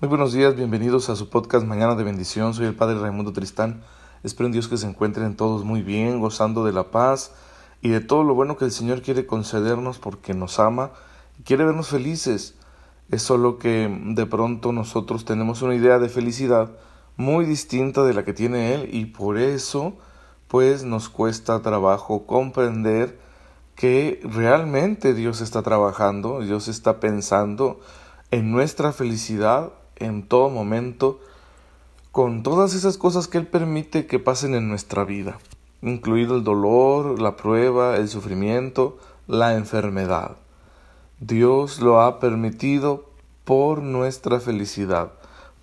Muy buenos días, bienvenidos a su podcast Mañana de Bendición. Soy el Padre Raimundo Tristán. Espero en Dios que se encuentren todos muy bien, gozando de la paz y de todo lo bueno que el Señor quiere concedernos porque nos ama y quiere vernos felices. Es solo que de pronto nosotros tenemos una idea de felicidad muy distinta de la que tiene Él y por eso pues nos cuesta trabajo comprender que realmente Dios está trabajando, Dios está pensando en nuestra felicidad en todo momento con todas esas cosas que Él permite que pasen en nuestra vida, incluido el dolor, la prueba, el sufrimiento, la enfermedad. Dios lo ha permitido por nuestra felicidad,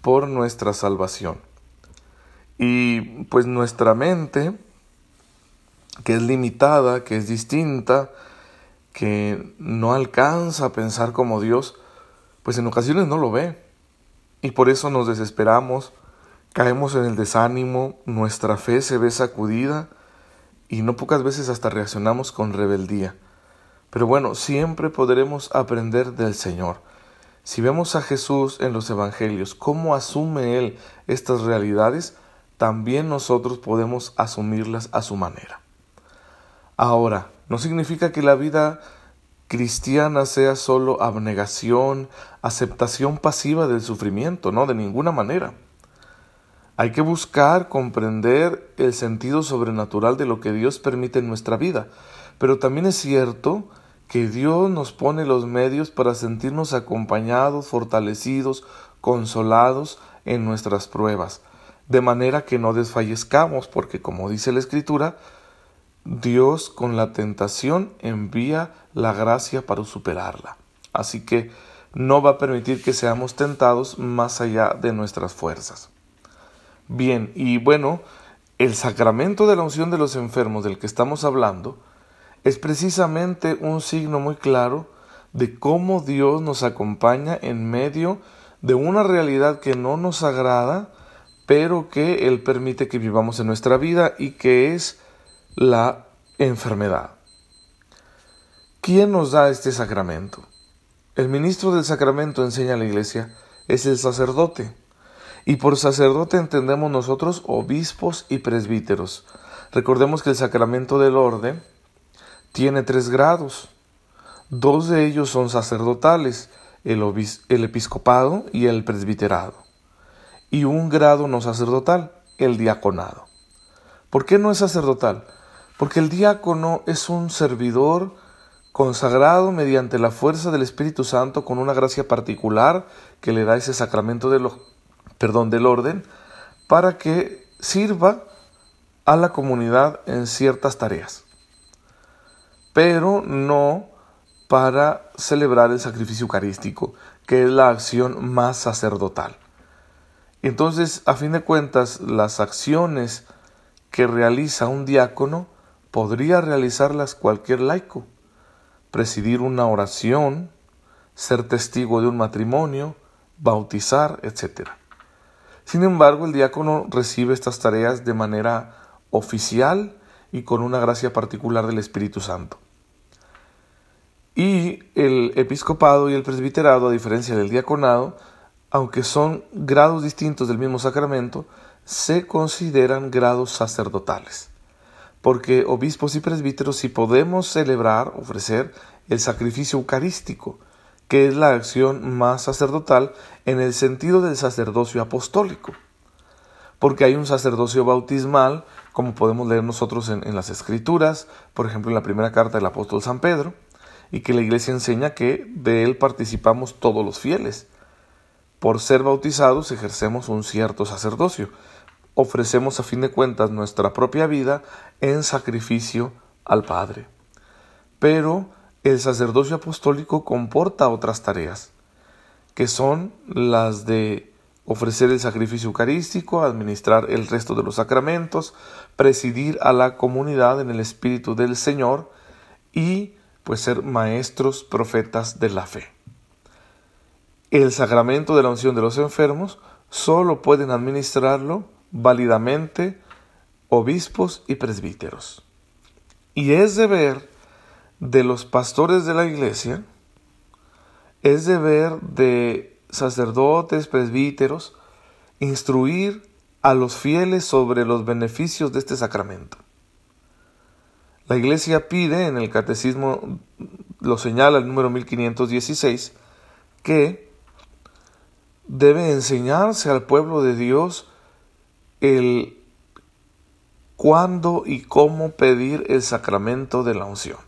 por nuestra salvación. Y pues nuestra mente, que es limitada, que es distinta, que no alcanza a pensar como Dios, pues en ocasiones no lo ve. Y por eso nos desesperamos, caemos en el desánimo, nuestra fe se ve sacudida y no pocas veces hasta reaccionamos con rebeldía. Pero bueno, siempre podremos aprender del Señor. Si vemos a Jesús en los Evangelios, cómo asume Él estas realidades, también nosotros podemos asumirlas a su manera. Ahora, no significa que la vida cristiana sea solo abnegación, aceptación pasiva del sufrimiento, no, de ninguna manera. Hay que buscar comprender el sentido sobrenatural de lo que Dios permite en nuestra vida, pero también es cierto que Dios nos pone los medios para sentirnos acompañados, fortalecidos, consolados en nuestras pruebas, de manera que no desfallezcamos, porque como dice la Escritura, Dios con la tentación envía la gracia para superarla. Así que no va a permitir que seamos tentados más allá de nuestras fuerzas. Bien, y bueno, el sacramento de la unción de los enfermos del que estamos hablando es precisamente un signo muy claro de cómo Dios nos acompaña en medio de una realidad que no nos agrada, pero que Él permite que vivamos en nuestra vida y que es la enfermedad. ¿Quién nos da este sacramento? El ministro del sacramento enseña a la iglesia es el sacerdote. Y por sacerdote entendemos nosotros obispos y presbíteros. Recordemos que el sacramento del orden tiene tres grados. Dos de ellos son sacerdotales, el, el episcopado y el presbiterado. Y un grado no sacerdotal, el diaconado. ¿Por qué no es sacerdotal? Porque el diácono es un servidor consagrado mediante la fuerza del Espíritu Santo con una gracia particular que le da ese sacramento del, perdón, del orden para que sirva a la comunidad en ciertas tareas, pero no para celebrar el sacrificio eucarístico, que es la acción más sacerdotal. Entonces, a fin de cuentas, las acciones que realiza un diácono podría realizarlas cualquier laico, presidir una oración, ser testigo de un matrimonio, bautizar, etc. Sin embargo, el diácono recibe estas tareas de manera oficial y con una gracia particular del Espíritu Santo. Y el episcopado y el presbiterado, a diferencia del diaconado, aunque son grados distintos del mismo sacramento, se consideran grados sacerdotales porque obispos y presbíteros sí podemos celebrar, ofrecer el sacrificio eucarístico, que es la acción más sacerdotal en el sentido del sacerdocio apostólico, porque hay un sacerdocio bautismal, como podemos leer nosotros en las Escrituras, por ejemplo en la primera carta del apóstol San Pedro, y que la Iglesia enseña que de él participamos todos los fieles. Por ser bautizados ejercemos un cierto sacerdocio, ofrecemos a fin de cuentas nuestra propia vida en sacrificio al Padre. Pero el sacerdocio apostólico comporta otras tareas, que son las de ofrecer el sacrificio eucarístico, administrar el resto de los sacramentos, presidir a la comunidad en el Espíritu del Señor y pues ser maestros profetas de la fe. El sacramento de la unción de los enfermos solo pueden administrarlo válidamente obispos y presbíteros. Y es deber de los pastores de la iglesia, es deber de sacerdotes, presbíteros, instruir a los fieles sobre los beneficios de este sacramento. La Iglesia pide, en el Catecismo lo señala el número 1516, que debe enseñarse al pueblo de Dios el cuándo y cómo pedir el sacramento de la unción.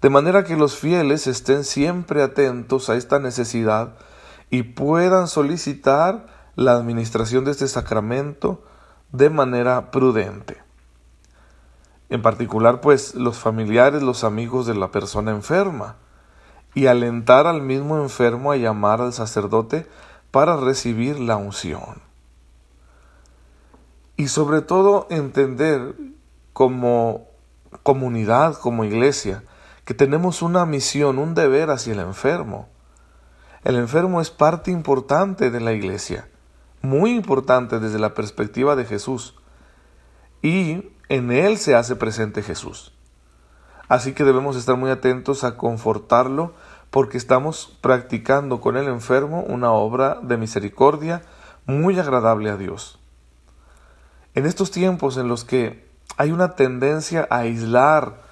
De manera que los fieles estén siempre atentos a esta necesidad y puedan solicitar la administración de este sacramento de manera prudente. En particular, pues, los familiares, los amigos de la persona enferma, y alentar al mismo enfermo a llamar al sacerdote para recibir la unción. Y sobre todo entender como comunidad, como iglesia, que tenemos una misión, un deber hacia el enfermo. El enfermo es parte importante de la iglesia, muy importante desde la perspectiva de Jesús. Y en él se hace presente Jesús. Así que debemos estar muy atentos a confortarlo porque estamos practicando con el enfermo una obra de misericordia muy agradable a Dios. En estos tiempos en los que hay una tendencia a aislar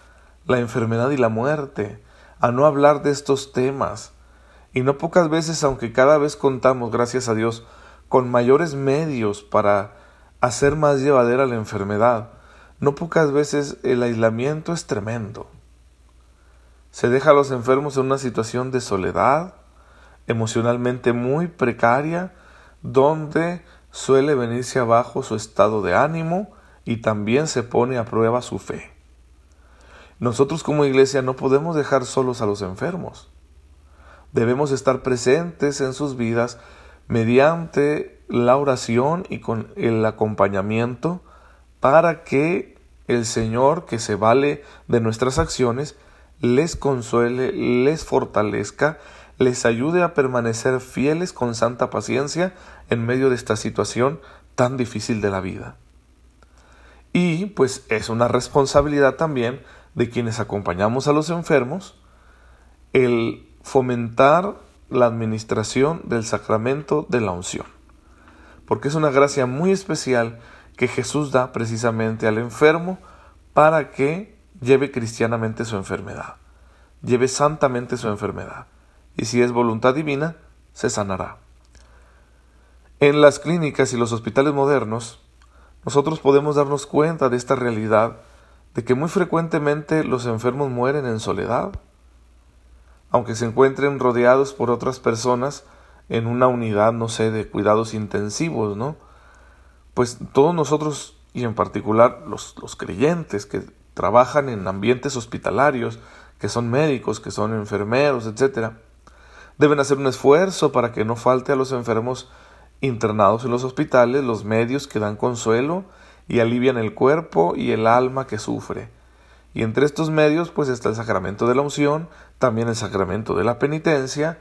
la enfermedad y la muerte, a no hablar de estos temas, y no pocas veces, aunque cada vez contamos, gracias a Dios, con mayores medios para hacer más llevadera la enfermedad, no pocas veces el aislamiento es tremendo. Se deja a los enfermos en una situación de soledad, emocionalmente muy precaria, donde suele venirse abajo su estado de ánimo y también se pone a prueba su fe. Nosotros como iglesia no podemos dejar solos a los enfermos. Debemos estar presentes en sus vidas mediante la oración y con el acompañamiento para que el Señor, que se vale de nuestras acciones, les consuele, les fortalezca, les ayude a permanecer fieles con santa paciencia en medio de esta situación tan difícil de la vida. Y pues es una responsabilidad también de quienes acompañamos a los enfermos el fomentar la administración del sacramento de la unción, porque es una gracia muy especial que Jesús da precisamente al enfermo para que lleve cristianamente su enfermedad, lleve santamente su enfermedad, y si es voluntad divina, se sanará. En las clínicas y los hospitales modernos, nosotros podemos darnos cuenta de esta realidad de que muy frecuentemente los enfermos mueren en soledad, aunque se encuentren rodeados por otras personas en una unidad, no sé, de cuidados intensivos, ¿no? pues todos nosotros, y en particular los, los creyentes que trabajan en ambientes hospitalarios, que son médicos, que son enfermeros, etc., deben hacer un esfuerzo para que no falte a los enfermos internados en los hospitales los medios que dan consuelo y alivian el cuerpo y el alma que sufre. Y entre estos medios pues está el sacramento de la unción, también el sacramento de la penitencia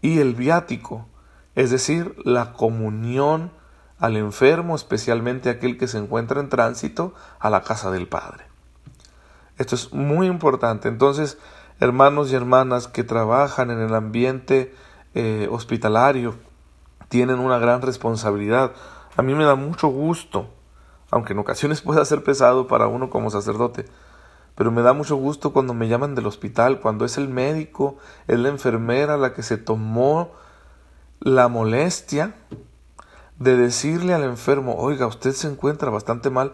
y el viático, es decir, la comunión al enfermo, especialmente aquel que se encuentra en tránsito, a la casa del Padre. Esto es muy importante. Entonces, hermanos y hermanas que trabajan en el ambiente eh, hospitalario, tienen una gran responsabilidad. A mí me da mucho gusto, aunque en ocasiones pueda ser pesado para uno como sacerdote, pero me da mucho gusto cuando me llaman del hospital, cuando es el médico, es la enfermera la que se tomó la molestia de decirle al enfermo, oiga, usted se encuentra bastante mal,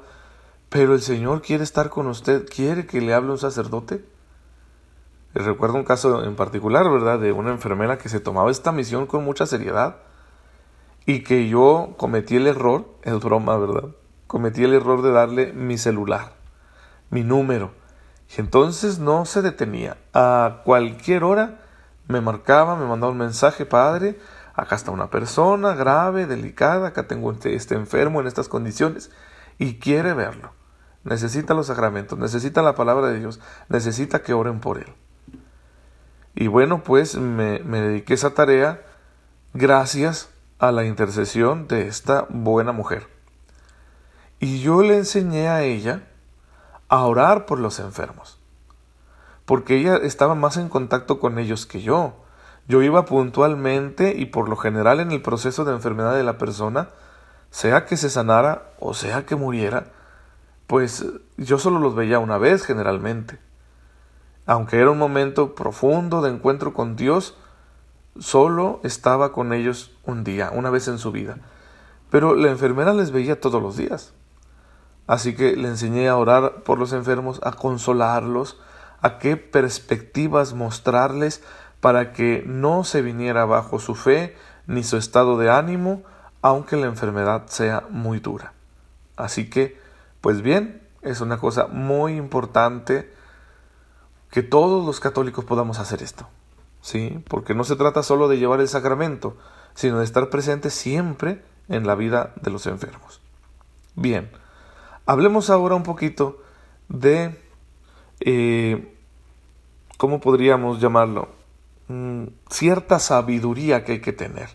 pero el Señor quiere estar con usted, quiere que le hable un sacerdote. Recuerdo un caso en particular, ¿verdad?, de una enfermera que se tomaba esta misión con mucha seriedad y que yo cometí el error, es broma, ¿verdad? Cometí el error de darle mi celular, mi número. Y entonces no se detenía. A cualquier hora me marcaba, me mandaba un mensaje, padre, acá está una persona grave, delicada, acá tengo este, este, enfermo en estas condiciones y quiere verlo. Necesita los sacramentos, necesita la palabra de Dios, necesita que oren por él. Y bueno, pues me, me dediqué esa tarea gracias a la intercesión de esta buena mujer. Y yo le enseñé a ella a orar por los enfermos, porque ella estaba más en contacto con ellos que yo Yo iba puntualmente y por lo general en el proceso de enfermedad de la persona, sea que se sanara o sea que muriera, pues yo solo los veía una vez generalmente. Aunque era un momento profundo de encuentro con Dios, solo estaba con ellos un día, una vez en su vida. Pero la enfermera les veía todos los días. Así que le enseñé a orar por los enfermos, a consolarlos, a qué perspectivas mostrarles para que no se viniera bajo su fe ni su estado de ánimo, aunque la enfermedad sea muy dura. Así que, pues bien, es una cosa muy importante que todos los católicos podamos hacer esto. ¿Sí? Porque no se trata solo de llevar el sacramento, sino de estar presente siempre en la vida de los enfermos. Bien, hablemos ahora un poquito de, eh, ¿cómo podríamos llamarlo? Mm, cierta sabiduría que hay que tener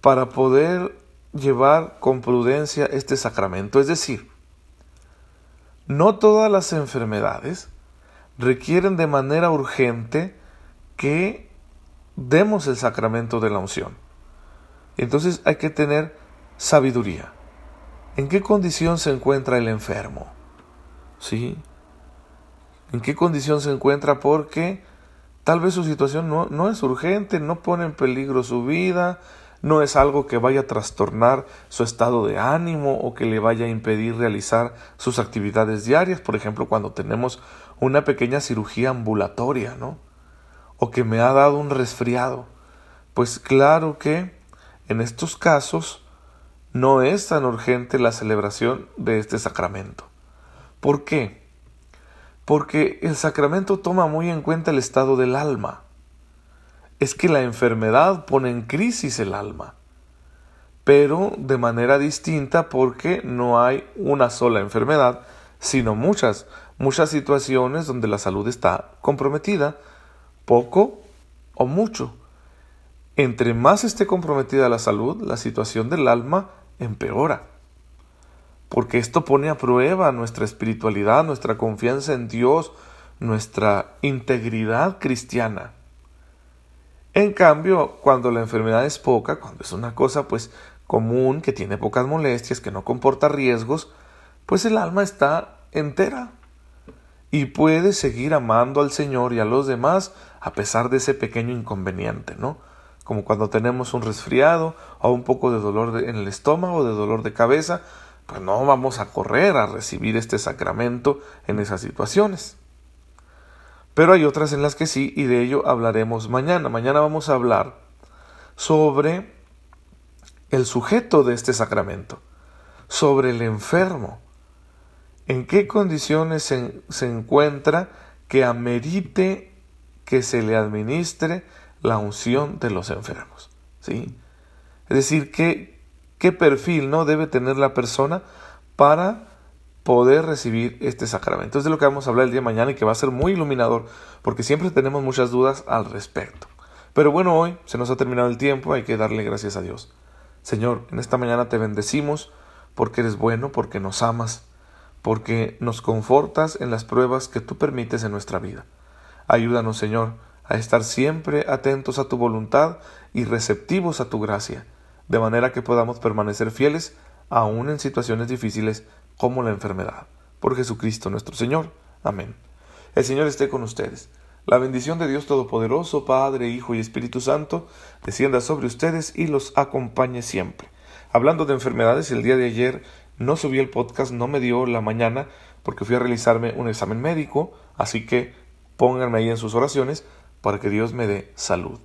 para poder llevar con prudencia este sacramento. Es decir, no todas las enfermedades requieren de manera urgente que demos el sacramento de la unción. Entonces hay que tener sabiduría. ¿En qué condición se encuentra el enfermo? ¿Sí? ¿En qué condición se encuentra? Porque tal vez su situación no, no es urgente, no pone en peligro su vida, no es algo que vaya a trastornar su estado de ánimo o que le vaya a impedir realizar sus actividades diarias, por ejemplo, cuando tenemos una pequeña cirugía ambulatoria, ¿no? O que me ha dado un resfriado. Pues claro que en estos casos no es tan urgente la celebración de este sacramento. ¿Por qué? Porque el sacramento toma muy en cuenta el estado del alma es que la enfermedad pone en crisis el alma, pero de manera distinta porque no hay una sola enfermedad, sino muchas, muchas situaciones donde la salud está comprometida, poco o mucho. Entre más esté comprometida la salud, la situación del alma empeora. Porque esto pone a prueba nuestra espiritualidad, nuestra confianza en Dios, nuestra integridad cristiana. En cambio, cuando la enfermedad es poca, cuando es una cosa pues común, que tiene pocas molestias, que no comporta riesgos, pues el alma está entera y puede seguir amando al Señor y a los demás a pesar de ese pequeño inconveniente, ¿no? Como cuando tenemos un resfriado o un poco de dolor en el estómago, de dolor de cabeza, pues no vamos a correr a recibir este sacramento en esas situaciones. Pero hay otras en las que sí, y de ello hablaremos mañana. Mañana vamos a hablar sobre el sujeto de este sacramento, sobre el enfermo. ¿En qué condiciones se, encuentra que amerite que se le administre la unción de los enfermos? ¿Sí? Es decir, ¿qué, qué perfil no debe tener la persona para poder recibir este sacramento. Es de lo que vamos a hablar el día de mañana y que va a ser muy iluminador, porque siempre tenemos muchas dudas al respecto. Pero bueno, hoy se nos ha terminado el tiempo, hay que darle gracias a Dios. Señor, en esta mañana te bendecimos porque eres bueno, porque nos amas, porque nos confortas en las pruebas que tú permites en nuestra vida. Ayúdanos, Señor, a estar siempre atentos a tu voluntad y receptivos a tu gracia, de manera que podamos permanecer fieles aún en situaciones difíciles como la enfermedad. Por Jesucristo nuestro Señor. Amén. El Señor esté con ustedes. La bendición de Dios Todopoderoso, Padre, Hijo y Espíritu Santo, descienda sobre ustedes y los acompañe siempre. Hablando de enfermedades, el día de ayer no subí el podcast, no me dio la mañana porque fui a realizarme un examen médico, así que pónganme ahí en sus oraciones para que Dios me dé salud.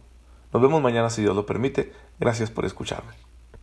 Nos vemos mañana si Dios lo permite. Gracias por escucharme.